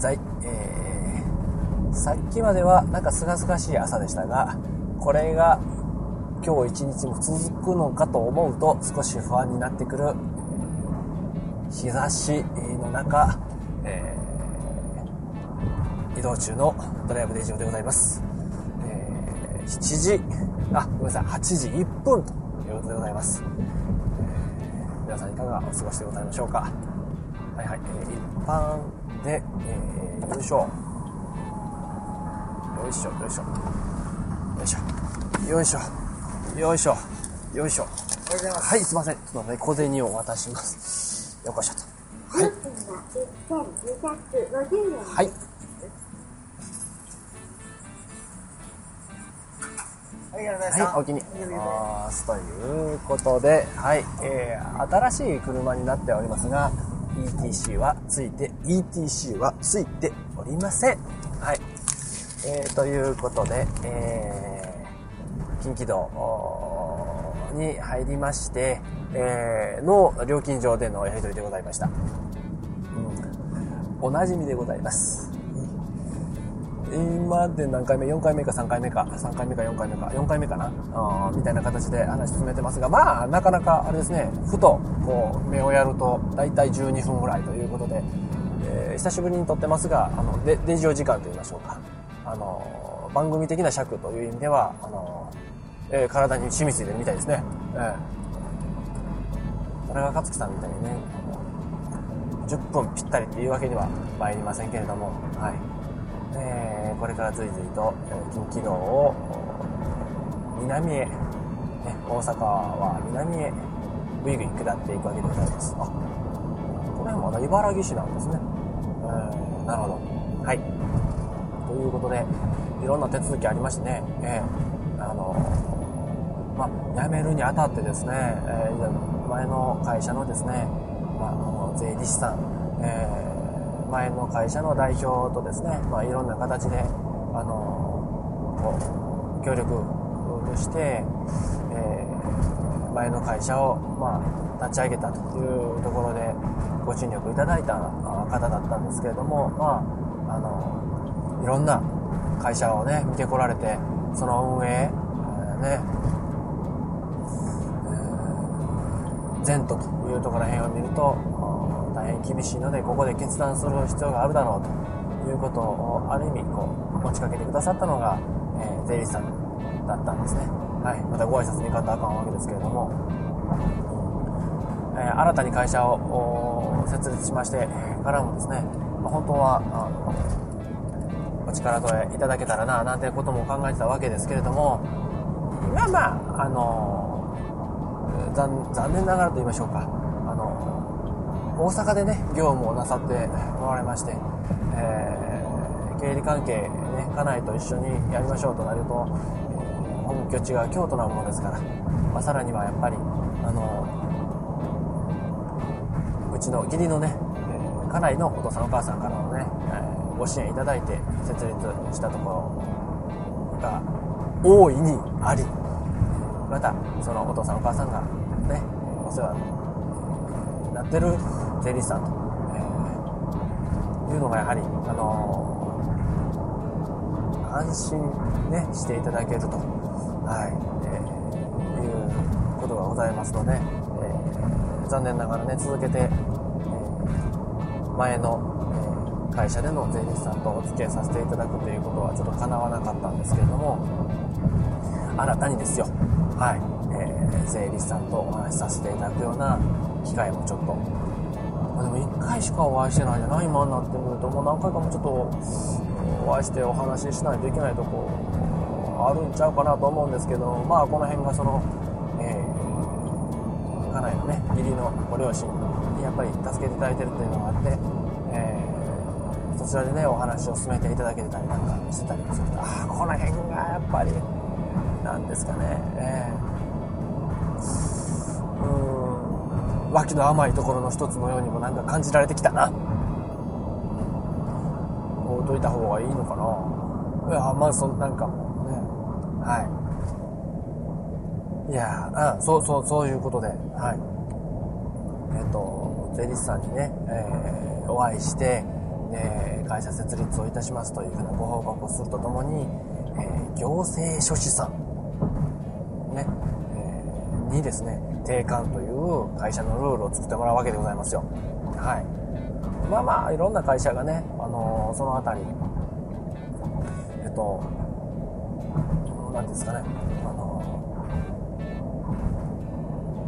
うございます現在、えー、さっきまではなんか清々しい朝でしたがこれが今日一日も続くのかと思うと少し不安になってくる日差しの中、えー、移動中のドライブデジオでございます、えー、7時あごめんなさい8時1分ということでございます、えー、皆さんいかがお過ごしでございましょうか。はいはい、えー、一般で、えー、よいしょよいしょよいしょよいしょよいしょよいしょ。よいしょ。はい、すいません。ちょっとね、小銭を渡します。よこしょと。はい。はい。はい、お気に入ります。ということで、はい、えー、新しい車になっておりますが、ETC はついて、ETC はついておりません。はい。えー、ということで、えー近畿道に入りまして、えー、の料金所でのやり取りでございました。うん、おなじみでございます。今で何回目 ?4 回目か3回目か、3回目か4回目か、4回目かな？あみたいな形で話進めてますが、まあ、なかなかあれですね、ふとこう目をやると大体12分ぐらいということで、えー、久しぶりに撮ってますが、あのデデジオ時間と言いましょうか。あの番組的な尺という意味では、あのえー、体に染みついてるみたいですね。えー、これが勝木さんみたいにね、10分ぴったりっていうわけには参りませんけれども、はい。えー、これから随々と、えー、近畿道を南へ、ね、大阪は南へぐいぐい下っていくわけでございます。あ、これはまだ茨城市なんですね。えー、なるほど。はい。ということで、いろんな手続きありましてね、えー、あのまあ、辞めるにあたってですね、えー、前の会社のですね、まあ、あの税理士さん、えー、前の会社の代表とですね、まあ、いろんな形で、あのこう協力して、えー、前の会社を、まあ、立ち上げたというところでご尽力いただいた方だったんですけれども、まあ、あのいろんな会社をね見てこられてその運営、ね前途というところら辺を見ると大変厳しいのでここで決断する必要があるだろうということをある意味こう持ちかけてくださったのが、え、税理士さんだったんですね、はい、またご挨拶に行かったあかんわけですけれども、え、新たに会社を設立しましてからもですね、ま、本当はあお力添えいただけたらななんてことも考えてたわけですけれどもまあまああの残念ながらと言いましょうか、大阪でね、業務をなさっておられまして、えー、経理関係、ね、家内と一緒にやりましょうとなると、本拠地が京都なものですから、まあ、さらにはやっぱり、あの、うちの義理のね、えー、家内のお父さんお母さんからのね、えー、ご支援いただいて設立したところが大いにあり、またそのお父さんお母さんがねお世話になってる税理士さんと、えー、いうのがやはりあのー、安心ねしていただけると。はい、えー、いうことがございますので、えー、残念ながらね続けて、えー、前の会社での税理士さんとお付き合いさせていただくということはちょっと叶わなかったんですけれども新たにですよ。はい、えー、税理士さんとお話しさせていただくような機会もちょっと、まあ、でも1回しかお会いしてないじゃない今になってみると、もう何回かもちょっとお会いしてお話ししないといけないとこあるんちゃうかなと思うんですけど、まあこの辺がその、えー、家内のね、義理のご両親にやっぱり助けていただいてるというのがあって、えー、そちらでね、お話を進めていただけてたりなんかしてたりもすると、ああ、この辺がやっぱり、なんですかね、えー、うん。脇の甘いところの一つのようにもなんか感じられてきたな。置いといた方がいいのかな。いやまあそんなんかもね。はい。いやうんそうそうそういうことで。はい。えっ、と税理士さんにね、えー、お会いして、え会社設立をいたしますというふうなご報告をするとともに、え行政書士さん、ね、えにですね、定款という会社のルールを作ってもらうわけでございますよ。はい。まあまあ、いろんな会社がね、あのー、そのあたり、えっと、何ですかね、あの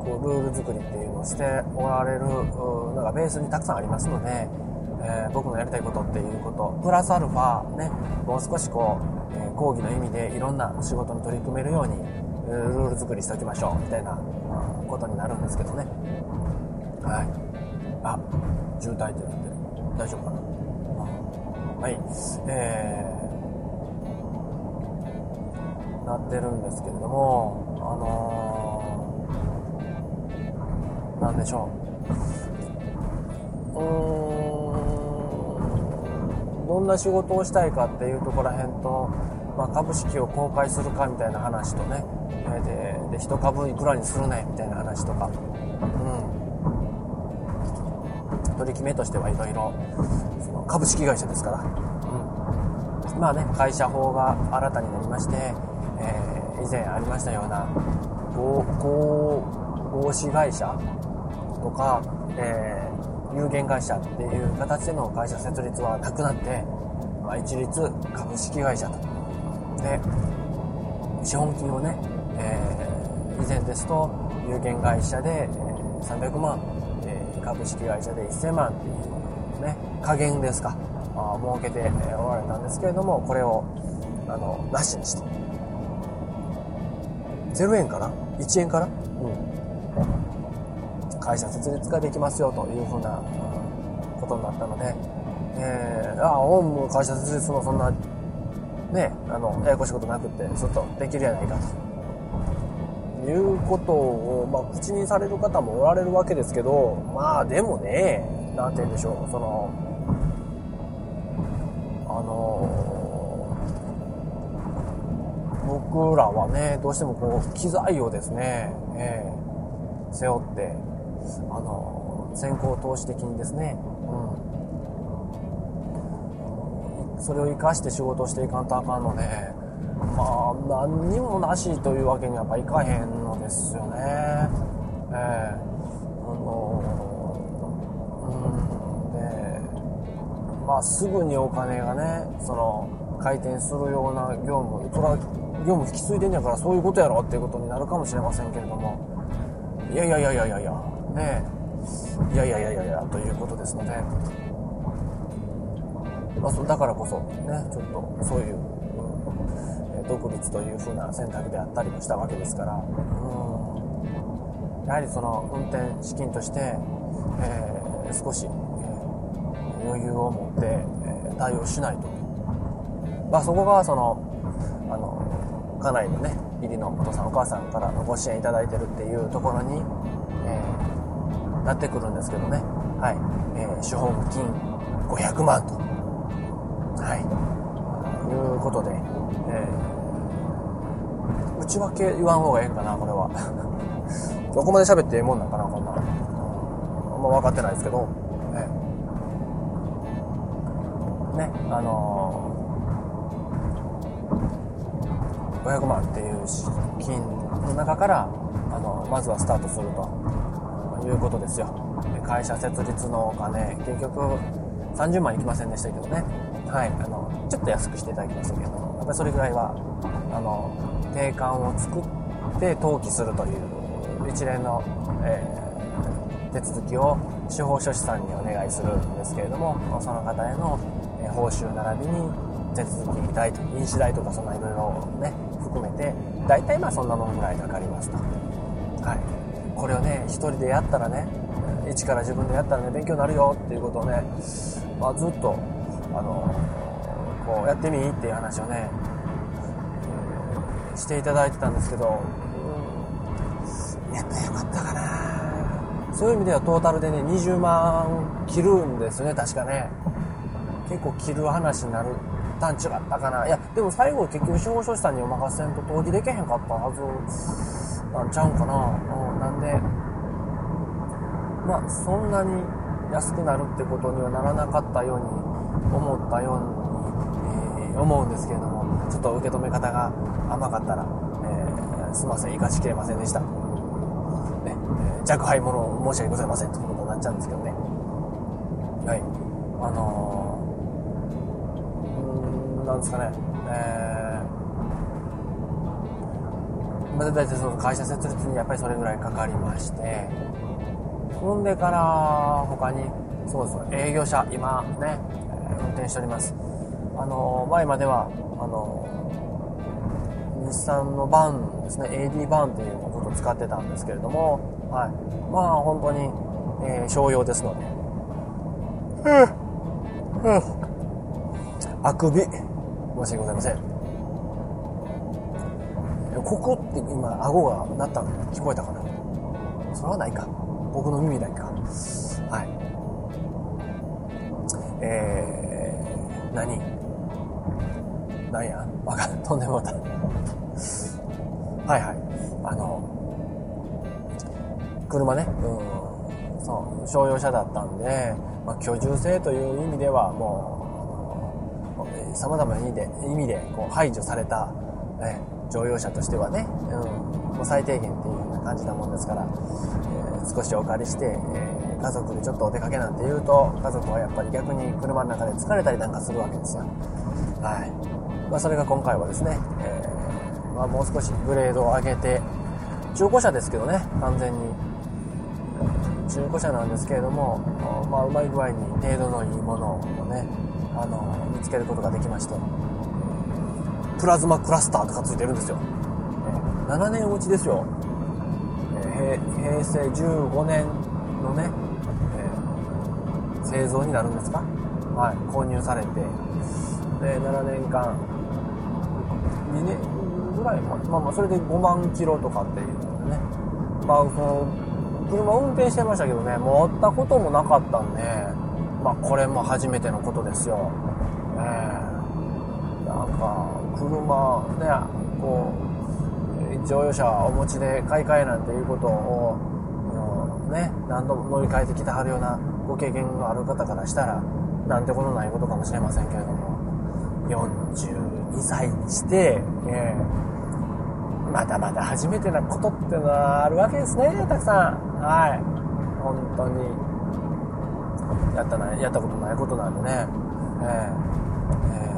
ー、こう、ルール作りっていうのをしておられるのがベースにたくさんありますので、えー、僕のやりたいことっていうこと、プラスアルファ、ね、もう少しこう、えー、講義の意味でいろんな仕事に取り組めるように、ルール作りしておきましょう、みたいなことになるんですけどね。はい。あ、渋滞ってなってる。大丈夫かな、はい。えー、なってるんですけれども、あのー、なんでしょう。うん、どんな仕事をしたいかっていうところらへんと、まあ、株式を公開するかみたいな話とね、でで1株いくらにするねみたいな話とか、うん、取り決めとしてはいろいろ株式会社ですから、うん、まあね会社法が新たになりまして、えー、以前ありましたような合合資会社とか、えー、有限会社っていう形での会社設立はなくなって、まあ、一律株式会社と。で資本金をね、以前ですと有限会社で、えー、300万、えー、株式会社で1000万っていうね加減ですかあ設けて、えー、おられたんですけれどもこれをあのなしにして。0円かな1円から、うん、会社設立ができますよというふうなことになったので、えー、ああオウム会社設立のそんなねあのややこしいことなくってずっとできるやないかと。いうことを、まあ、口にされる方もおられるわけですけど、まあでもね、なんて言うんでしょう、その、あの僕らはね、どうしてもこう、機材をですね、えー、背負って、あの先行投資的にですね、うん、それを活かして仕事していかんとあかんので、まあ、何にもなしというわけにはやっぱいかへんですよね。え、あのうんで、まあ、すぐにお金がね、その、回転するような業務、それは業務引き継いでんやからそういうことやろっていうことになるかもしれませんけれども、いやいやいやいやいやいや、ねいやいやいやいやいや、ということですので、まあ、だからこそ、ね、ちょっとそういう独立という風な選択であったりもしたわけですから、うん、やはりその運転資金として、えー、少し、えー、余裕を持って、えー、対応しないと。まあ、そこがその、あの、家内のね、義理のお父さんお母さんからのご支援いただいてるっていうところに、えー、なってくるんですけどね。はい。えー、資本金500万と。はい。いうことで、えー内訳言わん方がええんかな、これは。どこまで喋ってええもんなんかな、こんな。あんま分かってないですけど、ね。ね、あのー、500万っていう資金の中から、あの、まずはスタートするということですよ。会社設立のお金、結局30万いきませんでしたけどね。はい、あの、ちょっと安くしていただきましたけど、やっぱりそれぐらいは、あの、定款を作って登記するという一連の、えー、手続きを司法書士さんにお願いするんですけれどもその方への、え報酬並びに手続き代と印紙代とかそんないろいろね含めて大体まあそんなもんぐらいかかりますと、はい、これをね一人でやったらね一から自分でやったらね勉強になるよっていうことをね、まあ、ずっとあのこうやってみいっていう話をねしていただいてたんですけど、うん、やっぱよかったかなそういう意味ではトータルでね、20万切るんですよね、確かね。結構切る話になるたん違ったかな。いや、でも最後結局司法書士さんにお任せんと登記できへんかったはずなんちゃうんかな。うん、なんで、まあそんなに安くなるってことにはならなかったように思ったように、えー、思うんですけれどもちょっと受け止め方が甘かったら、えー、すいません生かしきれませんでした、ねえー、若輩者申し訳ございませんということになっちゃうんですけどね。はい。あのー、んなんですかね。えー、まあ、大体その会社設立にやっぱりそれぐらいかかりましてほんでから他にそうです営業車今ね運転しております。あの前まではあの日産のバンですね AD バンというのをずっと使ってたんですけれどもはい。まあ本当に、えー、商用ですので。うん。うん。あくび。申し訳ございません。ここって今顎が鳴ったの聞こえたかな？それはないか。僕の耳だけー、何？何や？わかん、飛んでもうた。はいはい。あの、車ね、うん、そう、商用車だったんで、まあ、居住性という意味ではもう、様々な意味で、意味でこう排除された、え乗用車としてはね、うん、もう最低限っていうような感じなもんですからえ、少しお借りして、えー、家族でちょっとお出かけなんて言うと家族はやっぱり逆に車の中で疲れたりなんかするわけですよ。はい。まあ、それが今回はですね、えー、まあ、もう少しグレードを上げて中古車ですけどね完全に。中古車なんですけれども、まあ、うまい具合に程度のいいものをねあの見つけることができましてプラズマクラスターとかついてるんですよ、7年落ちですよ。平成15年のね、製造になるんですか？はい、購入されて、で、7年間、2年？ぐらいまあまあ、それで5万キロとかっていうのでね、まあ、その、車運転してましたけどね、持ったこともなかったんで、まあ、これも初めてのことですよ。えー、なんか、車、ね、こう、乗用車お持ちで買い替えなんていうことを、ね、何度も乗り換えてきてはるようなご経験のある方からしたら、なんてことないことかもしれませんけれども、42歳にして、えー、まだまだ初めてなことっていうのはあるわけですね、たくさん。はい。本当に。やったな、やったことないことなんでね。えー、え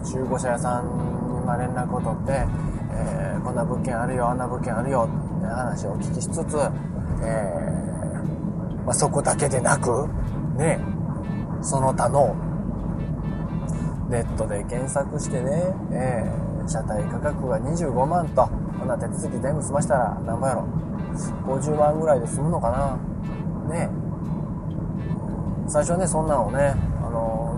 ー、中古車屋さんに連絡を取って、えー、こんな物件あるよ、あんな物件あるよって話をお聞きしつつ、えー、まあ、そこだけでなく、ね、その他の、ネットで検索してね、えー、車体価格が25万と、こんな手続き全部済ましたら、何ぼやろ、50万ぐらいで済むのかな、ね、最初ね、そんなのをね、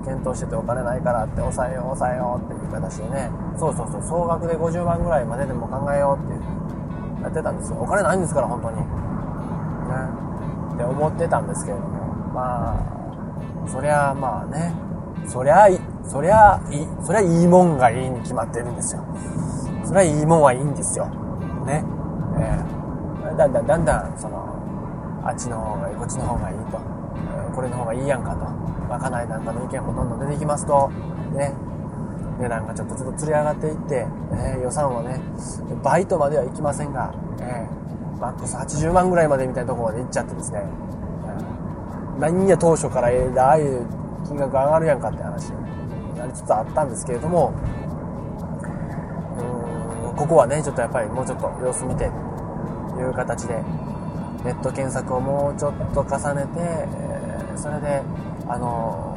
検討しててお金ないからって抑えよう抑えようっていう形でね。そうそうそう総額で50万ぐらいまででも考えようってやってたんですよ。お金ないんですから本当に。って思ってたんですけれども。まあそりゃまあね。そりゃそりゃいいそりゃいいもんがいいに決まってるんですよ。そりゃいいもんはいいんですよ。ね。えー、だんだんだんだんそのあっちの方がいいこっちの方がいいと。えこれの方がいいやんかと。まあ、家内なんかの意見もどんどん出てきますと、ね、値段がちょっとちょっと釣り上がっていって、えー、予算はね、バイトまではいきませんが、えー、マックス80万ぐらいまでみたいなとこまで行っちゃってですね、何や当初からええ、ああいう金額上がるやんかって話になりつつあったんですけれども、うん、ここはね、ちょっとやっぱりもうちょっと様子見て、という形で、ネット検索をもうちょっと重ねて、え、それで、あの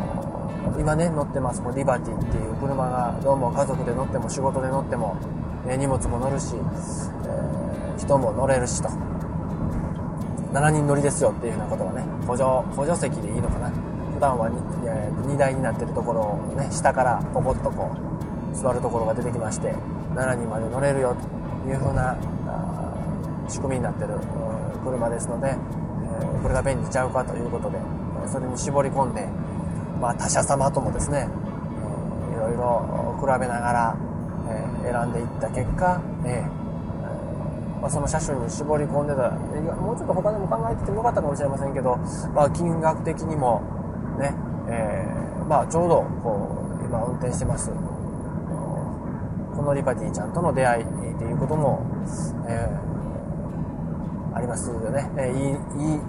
今ね乗ってますこのリバティっていう車がどうも家族で乗っても仕事で乗っても、ね、荷物も乗るし、えー、人も乗れるしと。7人乗りですよっていうようなことがね補助補助席でいいのかな。普段は 2, 2台になってるところをね下からポコッとこう座るところが出てきまして7人まで乗れるよという風な仕組みになってる車ですので、えー、これが便利ちゃうかということでそれに絞り込んで、まあ、他社様ともですね、えー、いろいろ比べながら、えー、選んでいった結果、えー、まあ、その車種に絞り込んでた。もうちょっと他でも考えててもよかったかもしれませんけど、まあ、金額的にもね、えー、まあ、ちょうどこう今運転してます。このリパティちゃんとの出会いということも、えー、ありますよね、えー、いいいい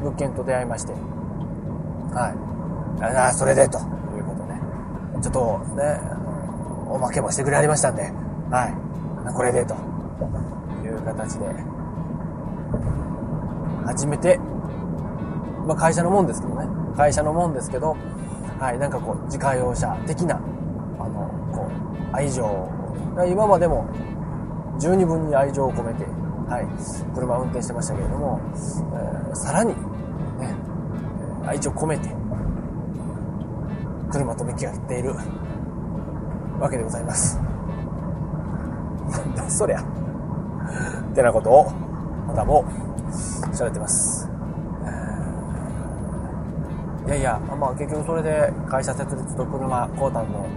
物件と出会いまして。はい。ああそれでということね。ちょっとねおまけもしてくれはりましたんで。はい。これでと。いう形で初めて、まあ、会社のもんですけどね会社のもんですけどはいなんかこう自家用車的なあのこう愛情今までも十二分に愛情を込めて、はい、車を運転してましたけれども、えー、さらに、ね、愛情を込めて、車と向き合っているわけでございます。なんだそりゃ。ってなことを、またも喋ってます。いやいや、まあ結局それで会社設立と車買うたんの、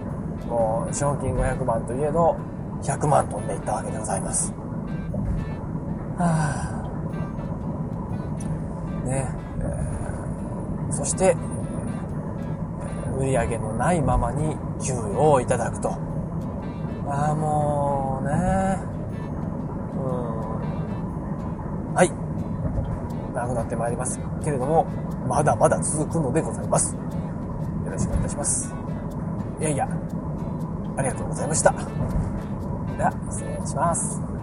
もう資本金500万といえど、100万飛んでいったわけでございます。はあ、ねえー、そして、売り上げのないままに給与をいただくと。ああ、もうね、はい。長くなってまいりますけれども、まだまだ続くのでございます。よろしくお願いいたします。いやいや、ありがとうございました。では、失礼します。